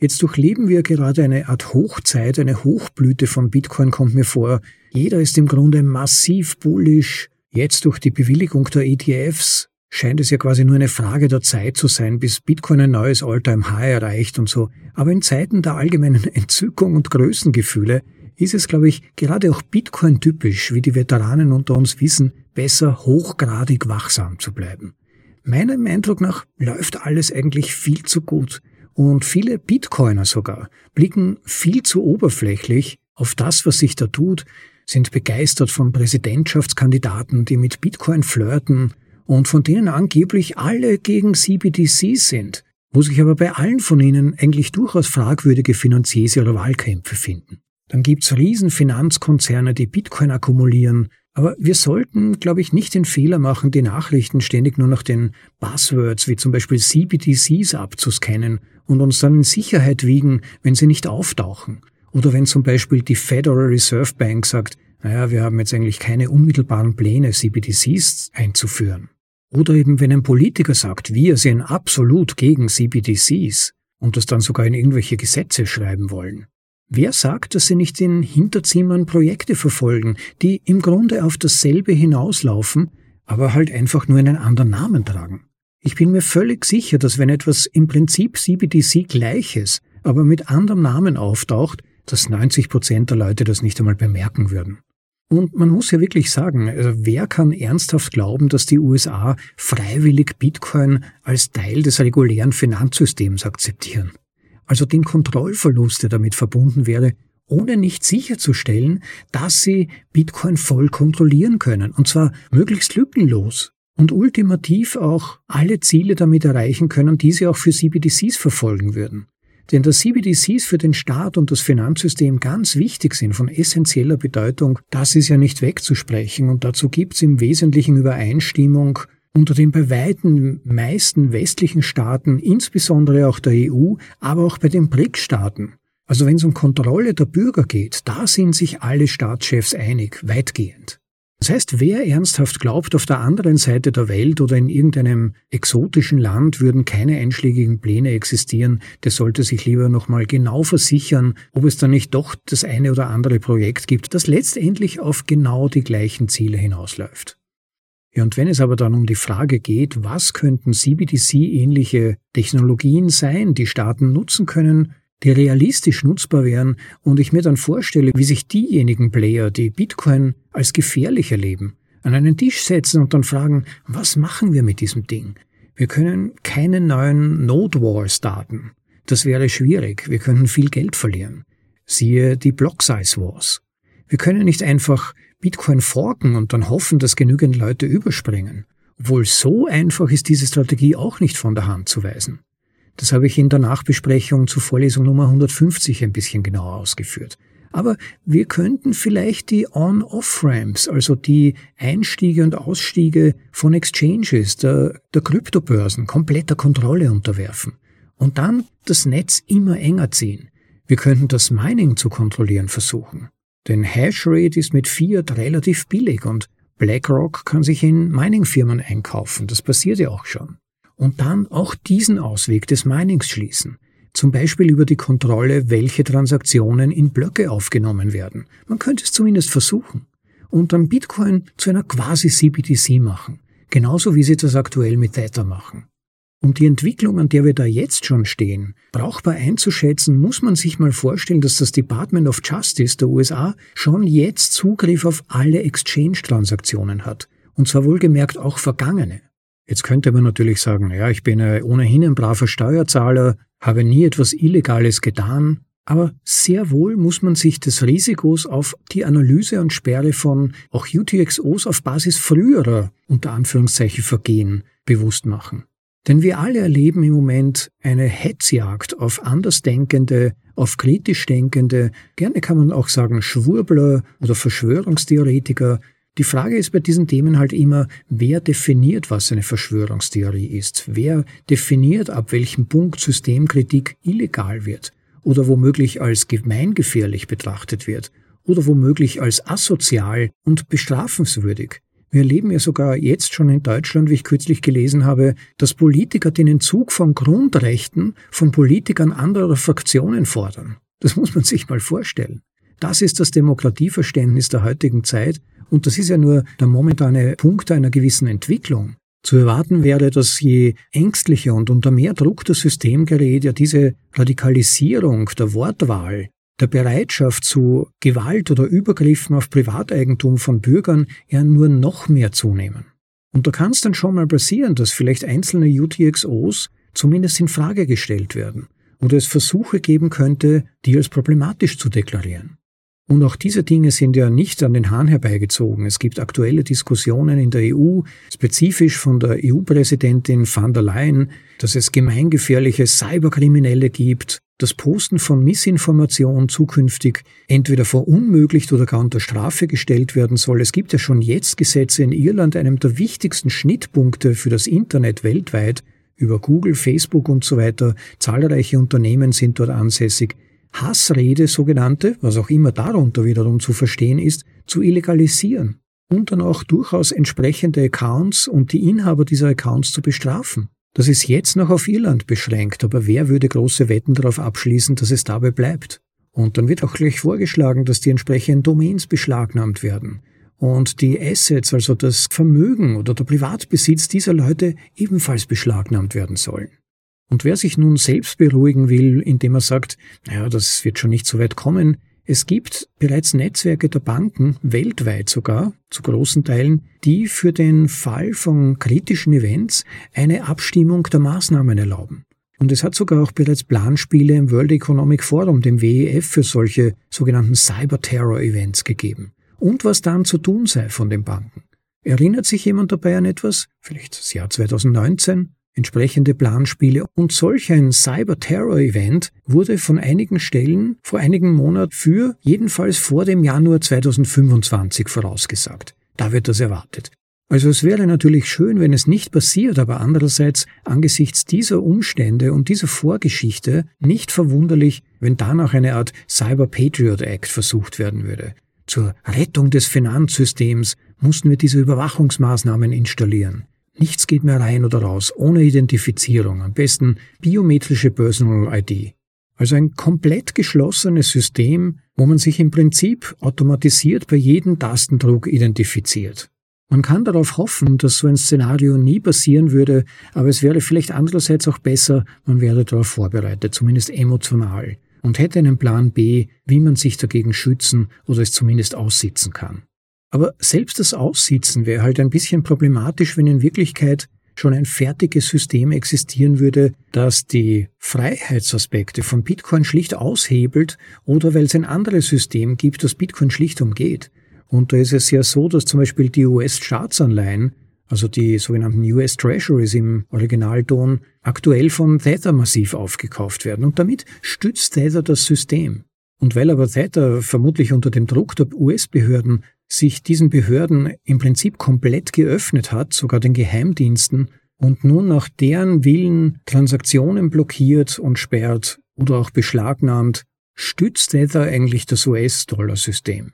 Jetzt durchleben wir gerade eine Art Hochzeit, eine Hochblüte von Bitcoin kommt mir vor. Jeder ist im Grunde massiv bullish. Jetzt durch die Bewilligung der ETFs scheint es ja quasi nur eine Frage der Zeit zu sein, bis Bitcoin ein neues All-Time-High erreicht und so. Aber in Zeiten der allgemeinen Entzückung und Größengefühle ist es, glaube ich, gerade auch Bitcoin typisch, wie die Veteranen unter uns wissen, besser hochgradig wachsam zu bleiben. Meinem Eindruck nach läuft alles eigentlich viel zu gut und viele Bitcoiner sogar blicken viel zu oberflächlich auf das, was sich da tut, sind begeistert von Präsidentschaftskandidaten, die mit Bitcoin flirten und von denen angeblich alle gegen CBDC sind, wo sich aber bei allen von ihnen eigentlich durchaus fragwürdige Finanziese oder Wahlkämpfe finden. Dann gibt's Riesenfinanzkonzerne, die Bitcoin akkumulieren. Aber wir sollten, glaube ich, nicht den Fehler machen, die Nachrichten ständig nur nach den Buzzwords wie zum Beispiel CBDCs abzuscannen und uns dann in Sicherheit wiegen, wenn sie nicht auftauchen. Oder wenn zum Beispiel die Federal Reserve Bank sagt, naja, wir haben jetzt eigentlich keine unmittelbaren Pläne, CBDCs einzuführen. Oder eben wenn ein Politiker sagt, wir sind absolut gegen CBDCs und das dann sogar in irgendwelche Gesetze schreiben wollen. Wer sagt, dass sie nicht in Hinterzimmern Projekte verfolgen, die im Grunde auf dasselbe hinauslaufen, aber halt einfach nur einen anderen Namen tragen? Ich bin mir völlig sicher, dass wenn etwas im Prinzip CBDC gleiches, aber mit anderem Namen auftaucht, dass 90 Prozent der Leute das nicht einmal bemerken würden. Und man muss ja wirklich sagen, also wer kann ernsthaft glauben, dass die USA freiwillig Bitcoin als Teil des regulären Finanzsystems akzeptieren? Also den Kontrollverlust, der damit verbunden wäre, ohne nicht sicherzustellen, dass sie Bitcoin voll kontrollieren können, und zwar möglichst lückenlos und ultimativ auch alle Ziele damit erreichen können, die sie auch für CBDCs verfolgen würden. Denn dass CBDCs für den Staat und das Finanzsystem ganz wichtig sind, von essentieller Bedeutung, das ist ja nicht wegzusprechen und dazu gibt es im Wesentlichen Übereinstimmung unter den bei weitem meisten westlichen Staaten, insbesondere auch der EU, aber auch bei den BRIC-Staaten. Also wenn es um Kontrolle der Bürger geht, da sind sich alle Staatschefs einig, weitgehend. Das heißt, wer ernsthaft glaubt, auf der anderen Seite der Welt oder in irgendeinem exotischen Land würden keine einschlägigen Pläne existieren, der sollte sich lieber nochmal genau versichern, ob es da nicht doch das eine oder andere Projekt gibt, das letztendlich auf genau die gleichen Ziele hinausläuft. Ja, und wenn es aber dann um die Frage geht, was könnten CBDC-ähnliche Technologien sein, die Staaten nutzen können, die realistisch nutzbar wären und ich mir dann vorstelle, wie sich diejenigen Player, die Bitcoin als gefährlich erleben, an einen Tisch setzen und dann fragen, was machen wir mit diesem Ding? Wir können keine neuen Node Wars starten. Das wäre schwierig. Wir könnten viel Geld verlieren. Siehe die Block Size Wars. Wir können nicht einfach Bitcoin forken und dann hoffen, dass genügend Leute überspringen. Obwohl so einfach ist diese Strategie auch nicht von der Hand zu weisen. Das habe ich in der Nachbesprechung zu Vorlesung Nummer 150 ein bisschen genauer ausgeführt. Aber wir könnten vielleicht die On-Off-Ramps, also die Einstiege und Ausstiege von Exchanges, der, der Kryptobörsen, kompletter Kontrolle unterwerfen. Und dann das Netz immer enger ziehen. Wir könnten das Mining zu kontrollieren versuchen. Denn Hashrate ist mit Fiat relativ billig und BlackRock kann sich in Mining-Firmen einkaufen. Das passiert ja auch schon und dann auch diesen Ausweg des Minings schließen. Zum Beispiel über die Kontrolle, welche Transaktionen in Blöcke aufgenommen werden. Man könnte es zumindest versuchen. Und dann Bitcoin zu einer quasi CBDC machen. Genauso wie sie das aktuell mit Tether machen. Um die Entwicklung, an der wir da jetzt schon stehen, brauchbar einzuschätzen, muss man sich mal vorstellen, dass das Department of Justice der USA schon jetzt Zugriff auf alle Exchange-Transaktionen hat. Und zwar wohlgemerkt auch vergangene. Jetzt könnte man natürlich sagen, ja, ich bin ohnehin ein braver Steuerzahler, habe nie etwas Illegales getan, aber sehr wohl muss man sich des Risikos auf die Analyse und Sperre von auch UTXOs auf Basis früherer, unter Anführungszeichen, Vergehen bewusst machen. Denn wir alle erleben im Moment eine Hetzjagd auf Andersdenkende, auf kritisch Denkende, gerne kann man auch sagen Schwurbler oder Verschwörungstheoretiker, die Frage ist bei diesen Themen halt immer, wer definiert, was eine Verschwörungstheorie ist? Wer definiert, ab welchem Punkt Systemkritik illegal wird oder womöglich als gemeingefährlich betrachtet wird oder womöglich als asozial und bestrafenswürdig? Wir erleben ja sogar jetzt schon in Deutschland, wie ich kürzlich gelesen habe, dass Politiker den Entzug von Grundrechten von Politikern anderer Fraktionen fordern. Das muss man sich mal vorstellen. Das ist das Demokratieverständnis der heutigen Zeit und das ist ja nur der momentane Punkt einer gewissen Entwicklung. Zu erwarten wäre, dass je ängstlicher und unter mehr Druck das System gerät, ja diese Radikalisierung der Wortwahl, der Bereitschaft zu Gewalt oder Übergriffen auf Privateigentum von Bürgern ja nur noch mehr zunehmen. Und da kann es dann schon mal passieren, dass vielleicht einzelne UTXOs zumindest in Frage gestellt werden oder es Versuche geben könnte, die als problematisch zu deklarieren. Und auch diese Dinge sind ja nicht an den Hahn herbeigezogen. Es gibt aktuelle Diskussionen in der EU, spezifisch von der EU-Präsidentin van der Leyen, dass es gemeingefährliche Cyberkriminelle gibt, das Posten von Missinformation zukünftig entweder verunmöglicht oder gar unter Strafe gestellt werden soll. Es gibt ja schon jetzt Gesetze in Irland, einem der wichtigsten Schnittpunkte für das Internet weltweit, über Google, Facebook und so weiter. Zahlreiche Unternehmen sind dort ansässig. Hassrede sogenannte, was auch immer darunter wiederum zu verstehen ist, zu illegalisieren und dann auch durchaus entsprechende Accounts und die Inhaber dieser Accounts zu bestrafen. Das ist jetzt noch auf Irland beschränkt, aber wer würde große Wetten darauf abschließen, dass es dabei bleibt? Und dann wird auch gleich vorgeschlagen, dass die entsprechenden Domains beschlagnahmt werden und die Assets, also das Vermögen oder der Privatbesitz dieser Leute ebenfalls beschlagnahmt werden sollen. Und wer sich nun selbst beruhigen will, indem er sagt, naja, das wird schon nicht so weit kommen, es gibt bereits Netzwerke der Banken, weltweit sogar, zu großen Teilen, die für den Fall von kritischen Events eine Abstimmung der Maßnahmen erlauben. Und es hat sogar auch bereits Planspiele im World Economic Forum, dem WEF, für solche sogenannten Cyber-Terror-Events gegeben. Und was dann zu tun sei von den Banken. Erinnert sich jemand dabei an etwas? Vielleicht das Jahr 2019? Entsprechende Planspiele und solch ein Cyber-Terror-Event wurde von einigen Stellen vor einigen Monaten für jedenfalls vor dem Januar 2025 vorausgesagt. Da wird das erwartet. Also es wäre natürlich schön, wenn es nicht passiert, aber andererseits angesichts dieser Umstände und dieser Vorgeschichte nicht verwunderlich, wenn danach eine Art Cyber Patriot Act versucht werden würde. Zur Rettung des Finanzsystems mussten wir diese Überwachungsmaßnahmen installieren. Nichts geht mehr rein oder raus, ohne Identifizierung, am besten biometrische Personal ID. Also ein komplett geschlossenes System, wo man sich im Prinzip automatisiert bei jedem Tastendruck identifiziert. Man kann darauf hoffen, dass so ein Szenario nie passieren würde, aber es wäre vielleicht andererseits auch besser, man wäre darauf vorbereitet, zumindest emotional, und hätte einen Plan B, wie man sich dagegen schützen oder es zumindest aussitzen kann. Aber selbst das Aussitzen wäre halt ein bisschen problematisch, wenn in Wirklichkeit schon ein fertiges System existieren würde, das die Freiheitsaspekte von Bitcoin schlicht aushebelt oder weil es ein anderes System gibt, das Bitcoin schlicht umgeht. Und da ist es ja so, dass zum Beispiel die US-Staatsanleihen, also die sogenannten US Treasuries im Originalton, aktuell von Tether massiv aufgekauft werden. Und damit stützt Tether das System. Und weil aber Tether vermutlich unter dem Druck der US-Behörden sich diesen Behörden im Prinzip komplett geöffnet hat, sogar den Geheimdiensten, und nun nach deren Willen Transaktionen blockiert und sperrt oder auch beschlagnahmt, stützt Tether eigentlich das US-Dollar-System.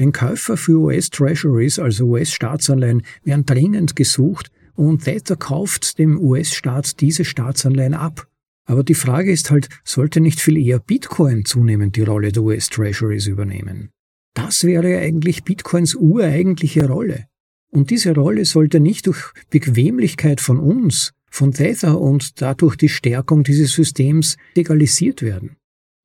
Denn Käufer für US-Treasuries, also US-Staatsanleihen, werden dringend gesucht und Tether kauft dem US-Staat diese Staatsanleihen ab. Aber die Frage ist halt, sollte nicht viel eher Bitcoin zunehmend die Rolle der US-Treasuries übernehmen? Das wäre eigentlich Bitcoins ureigentliche Rolle. Und diese Rolle sollte nicht durch Bequemlichkeit von uns, von Tether und dadurch die Stärkung dieses Systems legalisiert werden.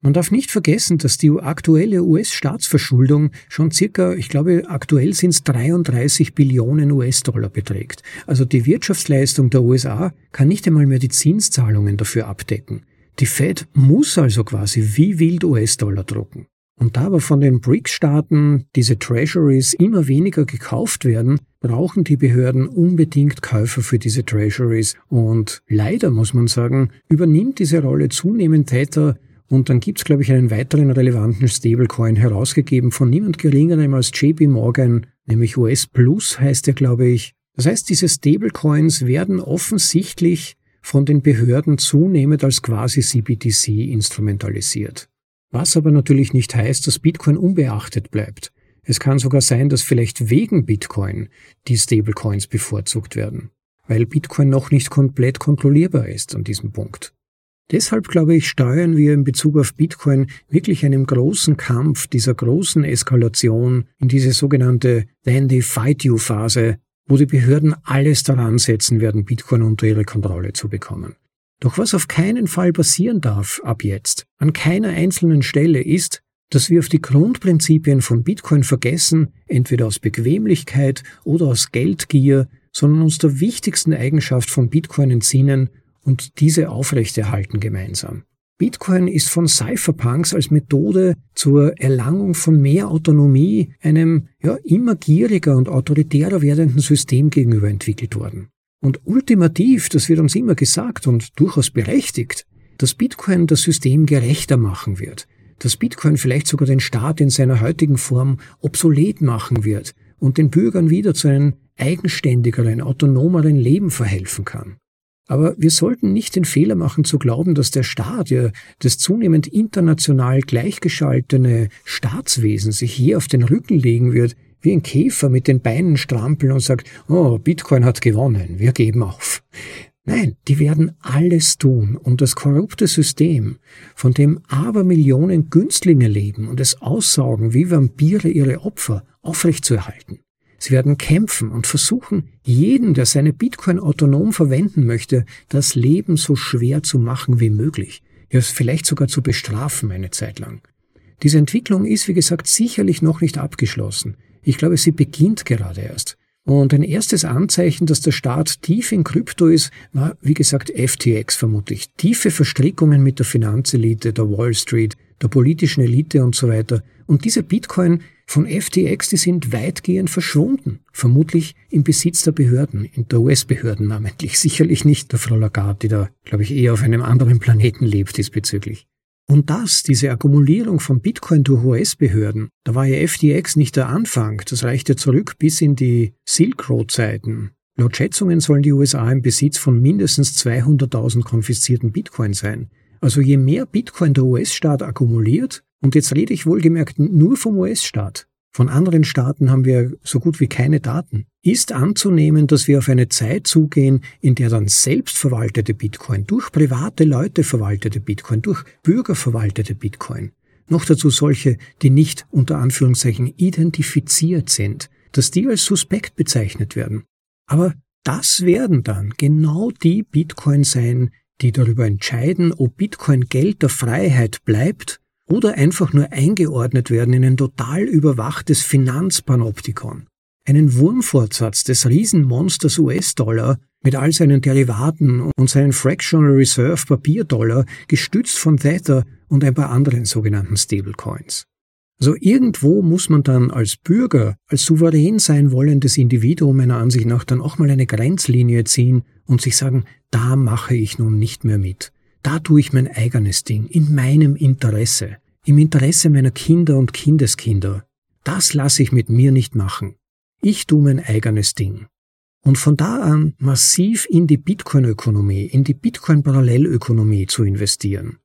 Man darf nicht vergessen, dass die aktuelle US-Staatsverschuldung schon circa, ich glaube, aktuell sind es 33 Billionen US-Dollar beträgt. Also die Wirtschaftsleistung der USA kann nicht einmal mehr die Zinszahlungen dafür abdecken. Die Fed muss also quasi wie wild US-Dollar drucken. Und da aber von den BRICS-Staaten diese Treasuries immer weniger gekauft werden, brauchen die Behörden unbedingt Käufer für diese Treasuries. Und leider muss man sagen, übernimmt diese Rolle zunehmend Täter und dann gibt's, glaube ich, einen weiteren relevanten Stablecoin herausgegeben von niemand geringerem als JP Morgan, nämlich US Plus heißt er, glaube ich. Das heißt, diese Stablecoins werden offensichtlich von den Behörden zunehmend als quasi CBDC instrumentalisiert. Was aber natürlich nicht heißt, dass Bitcoin unbeachtet bleibt. Es kann sogar sein, dass vielleicht wegen Bitcoin die Stablecoins bevorzugt werden, weil Bitcoin noch nicht komplett kontrollierbar ist an diesem Punkt. Deshalb glaube ich, steuern wir in Bezug auf Bitcoin wirklich einem großen Kampf, dieser großen Eskalation in diese sogenannte Then they fight you Phase, wo die Behörden alles daran setzen werden, Bitcoin unter ihre Kontrolle zu bekommen. Doch was auf keinen Fall passieren darf ab jetzt, an keiner einzelnen Stelle, ist, dass wir auf die Grundprinzipien von Bitcoin vergessen, entweder aus Bequemlichkeit oder aus Geldgier, sondern uns der wichtigsten Eigenschaft von Bitcoin entsinnen, und diese aufrechterhalten gemeinsam. Bitcoin ist von Cypherpunks als Methode zur Erlangung von mehr Autonomie einem ja, immer gieriger und autoritärer werdenden System gegenüber entwickelt worden. Und ultimativ, das wird uns immer gesagt und durchaus berechtigt, dass Bitcoin das System gerechter machen wird, dass Bitcoin vielleicht sogar den Staat in seiner heutigen Form obsolet machen wird und den Bürgern wieder zu einem eigenständigeren, autonomeren Leben verhelfen kann. Aber wir sollten nicht den Fehler machen zu glauben, dass der Staat, ja, das zunehmend international gleichgeschaltene Staatswesen sich hier auf den Rücken legen wird, wie ein Käfer mit den Beinen strampeln und sagt, oh, Bitcoin hat gewonnen, wir geben auf. Nein, die werden alles tun, um das korrupte System, von dem Abermillionen Günstlinge leben und es aussaugen wie Vampire ihre Opfer, aufrechtzuerhalten. Sie werden kämpfen und versuchen, jeden, der seine Bitcoin autonom verwenden möchte, das Leben so schwer zu machen wie möglich. Ja, vielleicht sogar zu bestrafen eine Zeit lang. Diese Entwicklung ist, wie gesagt, sicherlich noch nicht abgeschlossen. Ich glaube, sie beginnt gerade erst. Und ein erstes Anzeichen, dass der Staat tief in Krypto ist, war, wie gesagt, FTX vermutlich. Tiefe Verstrickungen mit der Finanzelite, der Wall Street, der politischen Elite und so weiter. Und diese Bitcoin von FTX, die sind weitgehend verschwunden. Vermutlich im Besitz der Behörden, in der US-Behörden namentlich. Sicherlich nicht der Frau Lagarde, die da, glaube ich, eher auf einem anderen Planeten lebt diesbezüglich. Und das, diese Akkumulierung von Bitcoin durch US-Behörden, da war ja FTX nicht der Anfang, das reichte zurück bis in die Silk Road-Zeiten. Laut Schätzungen sollen die USA im Besitz von mindestens 200.000 konfiszierten Bitcoin sein. Also je mehr Bitcoin der US-Staat akkumuliert, und jetzt rede ich wohlgemerkt nur vom US-Staat, von anderen Staaten haben wir so gut wie keine Daten. Ist anzunehmen, dass wir auf eine Zeit zugehen, in der dann selbstverwaltete Bitcoin, durch private Leute verwaltete Bitcoin, durch Bürger verwaltete Bitcoin, noch dazu solche, die nicht unter Anführungszeichen identifiziert sind, dass die als suspekt bezeichnet werden. Aber das werden dann genau die Bitcoin sein, die darüber entscheiden, ob Bitcoin Geld der Freiheit bleibt oder einfach nur eingeordnet werden in ein total überwachtes Finanzpanoptikon. Einen Wurmfortsatz des Riesenmonsters US-Dollar mit all seinen Derivaten und seinen Fractional Reserve Papierdollar gestützt von Tether und ein paar anderen sogenannten Stablecoins. Also irgendwo muss man dann als Bürger, als souverän sein wollendes Individuum meiner Ansicht nach dann auch mal eine Grenzlinie ziehen und sich sagen, da mache ich nun nicht mehr mit. Da tue ich mein eigenes Ding, in meinem Interesse, im Interesse meiner Kinder und Kindeskinder. Das lasse ich mit mir nicht machen. Ich tue mein eigenes Ding. Und von da an massiv in die Bitcoin-Ökonomie, in die Bitcoin-Parallelökonomie zu investieren.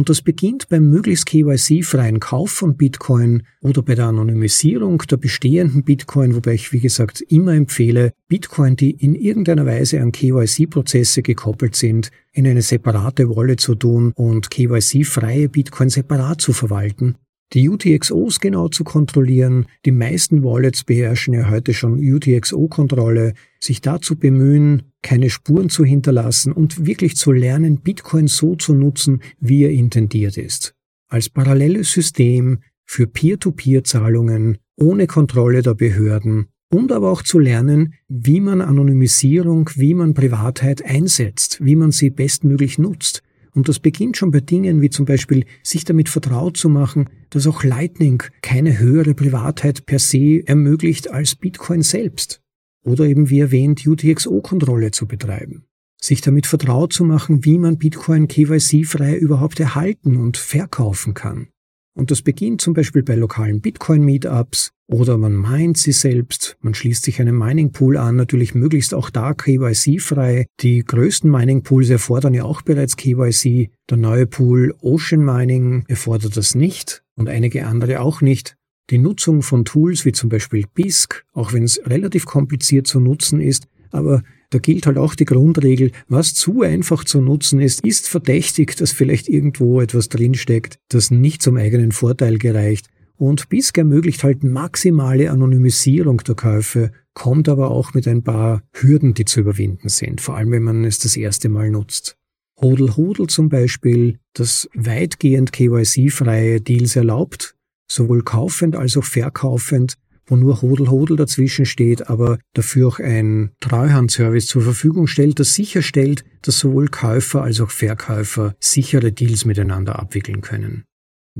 Und das beginnt beim möglichst KYC-freien Kauf von Bitcoin oder bei der Anonymisierung der bestehenden Bitcoin, wobei ich, wie gesagt, immer empfehle, Bitcoin, die in irgendeiner Weise an KYC-Prozesse gekoppelt sind, in eine separate Wallet zu tun und KYC-freie Bitcoin separat zu verwalten die UTXOs genau zu kontrollieren. Die meisten Wallets beherrschen ja heute schon UTXO-Kontrolle, sich dazu bemühen, keine Spuren zu hinterlassen und wirklich zu lernen, Bitcoin so zu nutzen, wie er intendiert ist. Als paralleles System für Peer-to-Peer-Zahlungen ohne Kontrolle der Behörden und aber auch zu lernen, wie man Anonymisierung, wie man Privatheit einsetzt, wie man sie bestmöglich nutzt. Und das beginnt schon bei Dingen wie zum Beispiel sich damit vertraut zu machen, dass auch Lightning keine höhere Privatheit per se ermöglicht als Bitcoin selbst. Oder eben wie erwähnt UTXO-Kontrolle zu betreiben. Sich damit vertraut zu machen, wie man Bitcoin KYC-frei überhaupt erhalten und verkaufen kann. Und das beginnt zum Beispiel bei lokalen Bitcoin-Meetups oder man meint sie selbst, man schließt sich einem Mining-Pool an, natürlich möglichst auch da KYC-frei. Die größten Mining-Pools erfordern ja auch bereits KYC. Der neue Pool Ocean Mining erfordert das nicht und einige andere auch nicht. Die Nutzung von Tools wie zum Beispiel BISC, auch wenn es relativ kompliziert zu nutzen ist, aber da gilt halt auch die Grundregel, was zu einfach zu nutzen ist, ist verdächtig, dass vielleicht irgendwo etwas drinsteckt, das nicht zum eigenen Vorteil gereicht. Und BISC ermöglicht halt maximale Anonymisierung der Käufe, kommt aber auch mit ein paar Hürden, die zu überwinden sind, vor allem wenn man es das erste Mal nutzt. Hodel Hodel zum Beispiel, das weitgehend KYC-freie Deals erlaubt, sowohl kaufend als auch verkaufend, wo nur Hodel Hodel dazwischen steht, aber dafür auch ein Treuhandservice zur Verfügung stellt, das sicherstellt, dass sowohl Käufer als auch Verkäufer sichere Deals miteinander abwickeln können.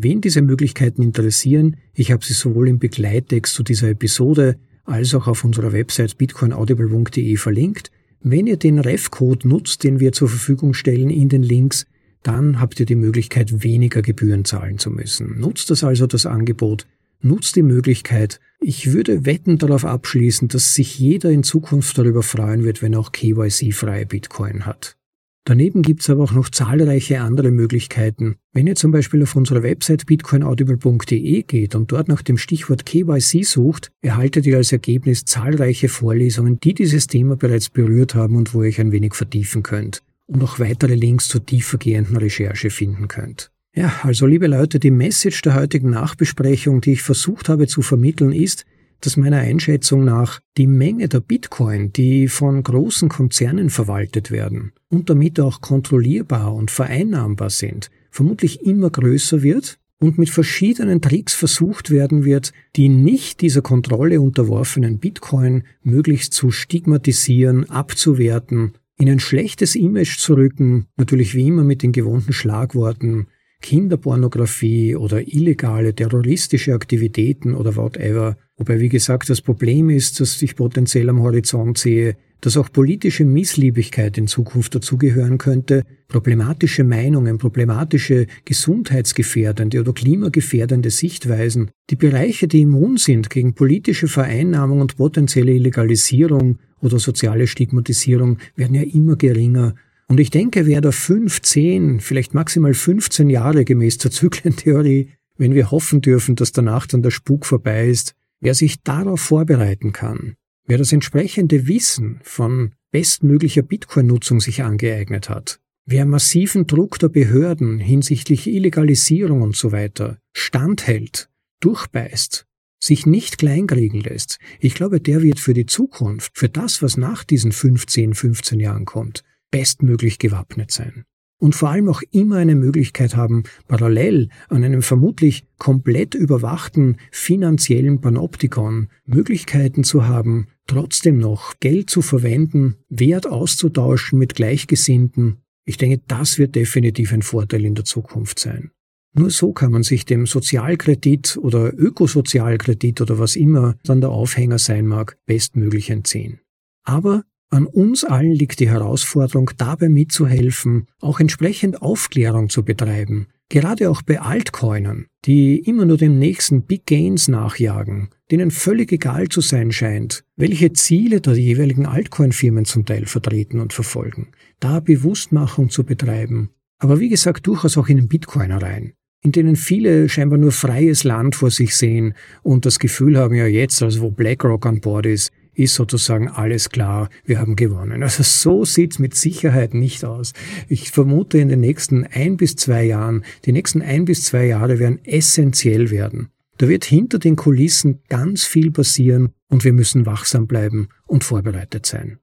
Wen diese Möglichkeiten interessieren, ich habe sie sowohl im Begleittext zu dieser Episode als auch auf unserer Website bitcoinaudible.de verlinkt. Wenn ihr den Ref-Code nutzt, den wir zur Verfügung stellen in den Links, dann habt ihr die Möglichkeit, weniger Gebühren zahlen zu müssen. Nutzt das also das Angebot, nutzt die Möglichkeit. Ich würde wetten darauf abschließen, dass sich jeder in Zukunft darüber freuen wird, wenn auch KYC-freie Bitcoin hat. Daneben gibt's aber auch noch zahlreiche andere Möglichkeiten. Wenn ihr zum Beispiel auf unsere Website bitcoinaudible.de geht und dort nach dem Stichwort KYC sucht, erhaltet ihr als Ergebnis zahlreiche Vorlesungen, die dieses Thema bereits berührt haben und wo ihr euch ein wenig vertiefen könnt und auch weitere Links zur tiefergehenden Recherche finden könnt. Ja, also liebe Leute, die Message der heutigen Nachbesprechung, die ich versucht habe zu vermitteln, ist, dass meiner Einschätzung nach die Menge der Bitcoin, die von großen Konzernen verwaltet werden und damit auch kontrollierbar und vereinnahmbar sind, vermutlich immer größer wird und mit verschiedenen Tricks versucht werden wird, die nicht dieser Kontrolle unterworfenen Bitcoin möglichst zu stigmatisieren, abzuwerten, in ein schlechtes Image zu rücken, natürlich wie immer mit den gewohnten Schlagworten Kinderpornografie oder illegale terroristische Aktivitäten oder whatever Wobei, wie gesagt, das Problem ist, dass ich potenziell am Horizont sehe, dass auch politische Missliebigkeit in Zukunft dazugehören könnte, problematische Meinungen, problematische gesundheitsgefährdende oder klimagefährdende Sichtweisen, die Bereiche, die immun sind gegen politische Vereinnahmung und potenzielle Illegalisierung oder soziale Stigmatisierung, werden ja immer geringer. Und ich denke, wer da fünf, zehn, vielleicht maximal 15 Jahre gemäß der Zyklentheorie, wenn wir hoffen dürfen, dass danach dann der Spuk vorbei ist, wer sich darauf vorbereiten kann, Wer das entsprechende Wissen von bestmöglicher Bitcoin-Nutzung sich angeeignet hat, wer massiven Druck der Behörden hinsichtlich Illegalisierung und so weiter standhält, durchbeißt, sich nicht kleinkriegen lässt, ich glaube, der wird für die Zukunft, für das, was nach diesen 15, 15 Jahren kommt, bestmöglich gewappnet sein und vor allem auch immer eine Möglichkeit haben, parallel an einem vermutlich komplett überwachten finanziellen Panoptikon Möglichkeiten zu haben, trotzdem noch Geld zu verwenden, Wert auszutauschen mit Gleichgesinnten. Ich denke, das wird definitiv ein Vorteil in der Zukunft sein. Nur so kann man sich dem Sozialkredit oder Ökosozialkredit oder was immer dann der Aufhänger sein mag, bestmöglich entziehen. Aber an uns allen liegt die Herausforderung, dabei mitzuhelfen, auch entsprechend Aufklärung zu betreiben. Gerade auch bei Altcoinern, die immer nur dem nächsten Big Gains nachjagen, denen völlig egal zu sein scheint, welche Ziele da die jeweiligen Altcoin-Firmen zum Teil vertreten und verfolgen. Da Bewusstmachung zu betreiben. Aber wie gesagt, durchaus auch in den Bitcoiner rein in denen viele scheinbar nur freies Land vor sich sehen und das Gefühl haben, ja jetzt, also wo BlackRock an Bord ist, ist sozusagen alles klar, wir haben gewonnen. Also so sieht's mit Sicherheit nicht aus. Ich vermute in den nächsten ein bis zwei Jahren, die nächsten ein bis zwei Jahre werden essentiell werden. Da wird hinter den Kulissen ganz viel passieren und wir müssen wachsam bleiben und vorbereitet sein.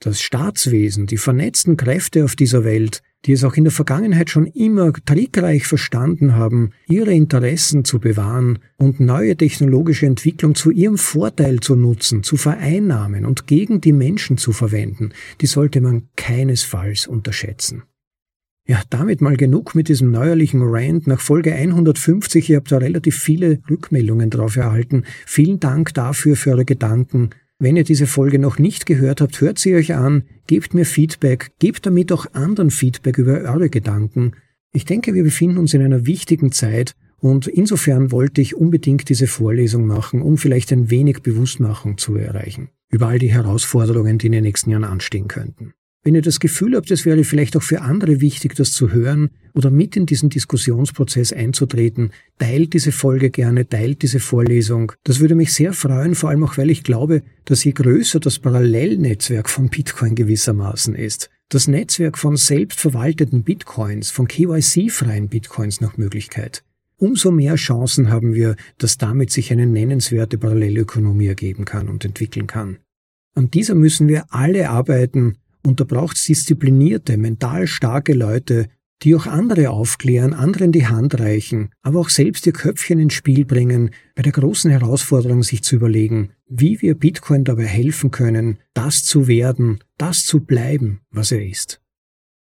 Das Staatswesen, die vernetzten Kräfte auf dieser Welt, die es auch in der Vergangenheit schon immer trickreich verstanden haben, ihre Interessen zu bewahren und neue technologische Entwicklung zu ihrem Vorteil zu nutzen, zu vereinnahmen und gegen die Menschen zu verwenden, die sollte man keinesfalls unterschätzen. Ja, damit mal genug mit diesem neuerlichen Rand nach Folge 150. Ihr habt da relativ viele Rückmeldungen drauf erhalten. Vielen Dank dafür für eure Gedanken. Wenn ihr diese Folge noch nicht gehört habt, hört sie euch an, gebt mir Feedback, gebt damit auch anderen Feedback über eure Gedanken. Ich denke, wir befinden uns in einer wichtigen Zeit und insofern wollte ich unbedingt diese Vorlesung machen, um vielleicht ein wenig Bewusstmachung zu erreichen über all die Herausforderungen, die in den nächsten Jahren anstehen könnten. Wenn ihr das Gefühl habt, es wäre vielleicht auch für andere wichtig, das zu hören oder mit in diesen Diskussionsprozess einzutreten, teilt diese Folge gerne, teilt diese Vorlesung. Das würde mich sehr freuen, vor allem auch, weil ich glaube, dass je größer das Parallelnetzwerk von Bitcoin gewissermaßen ist, das Netzwerk von selbstverwalteten Bitcoins, von KYC-freien Bitcoins nach Möglichkeit, umso mehr Chancen haben wir, dass damit sich eine nennenswerte Parallelökonomie ergeben kann und entwickeln kann. An dieser müssen wir alle arbeiten, und da braucht es disziplinierte, mental starke Leute, die auch andere aufklären, anderen die Hand reichen, aber auch selbst ihr Köpfchen ins Spiel bringen, bei der großen Herausforderung sich zu überlegen, wie wir Bitcoin dabei helfen können, das zu werden, das zu bleiben, was er ist.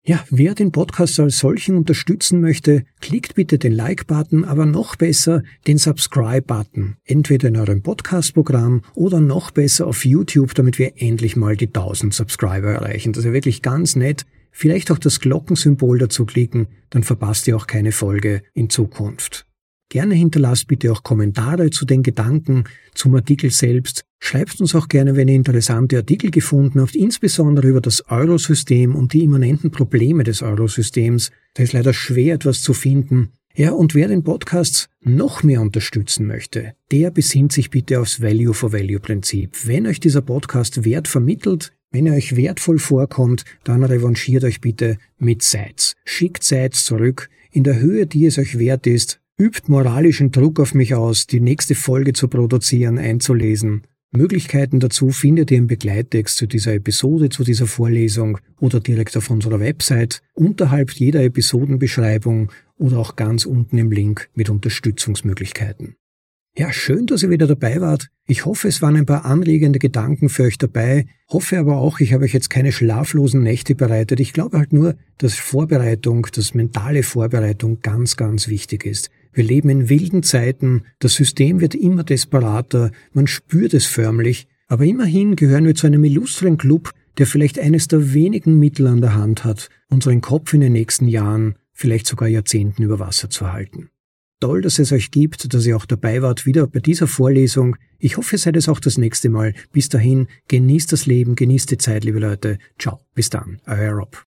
Ja, wer den Podcast als solchen unterstützen möchte, klickt bitte den Like-Button, aber noch besser den Subscribe-Button. Entweder in eurem Podcast-Programm oder noch besser auf YouTube, damit wir endlich mal die 1000 Subscriber erreichen. Das ist ja wirklich ganz nett. Vielleicht auch das Glockensymbol dazu klicken, dann verpasst ihr auch keine Folge in Zukunft. Gerne hinterlasst bitte auch Kommentare zu den Gedanken zum Artikel selbst. Schreibt uns auch gerne, wenn ihr interessante Artikel gefunden habt, insbesondere über das Eurosystem und die immanenten Probleme des Eurosystems. Da ist leider schwer etwas zu finden. Ja, und wer den Podcast noch mehr unterstützen möchte, der besinnt sich bitte aufs Value for Value Prinzip. Wenn euch dieser Podcast Wert vermittelt, wenn er euch wertvoll vorkommt, dann revanchiert euch bitte mit Sites. Schickt Sites zurück in der Höhe, die es euch wert ist, übt moralischen Druck auf mich aus, die nächste Folge zu produzieren, einzulesen. Möglichkeiten dazu findet ihr im Begleittext zu dieser Episode, zu dieser Vorlesung oder direkt auf unserer Website, unterhalb jeder Episodenbeschreibung oder auch ganz unten im Link mit Unterstützungsmöglichkeiten. Ja, schön, dass ihr wieder dabei wart. Ich hoffe, es waren ein paar anregende Gedanken für euch dabei. Hoffe aber auch, ich habe euch jetzt keine schlaflosen Nächte bereitet. Ich glaube halt nur, dass Vorbereitung, dass mentale Vorbereitung ganz, ganz wichtig ist. Wir leben in wilden Zeiten, das System wird immer desperater, man spürt es förmlich, aber immerhin gehören wir zu einem illustren Club, der vielleicht eines der wenigen Mittel an der Hand hat, unseren Kopf in den nächsten Jahren, vielleicht sogar Jahrzehnten über Wasser zu halten. Toll, dass es euch gibt, dass ihr auch dabei wart, wieder bei dieser Vorlesung. Ich hoffe, ihr seid es auch das nächste Mal. Bis dahin, genießt das Leben, genießt die Zeit, liebe Leute. Ciao, bis dann, euer Rob.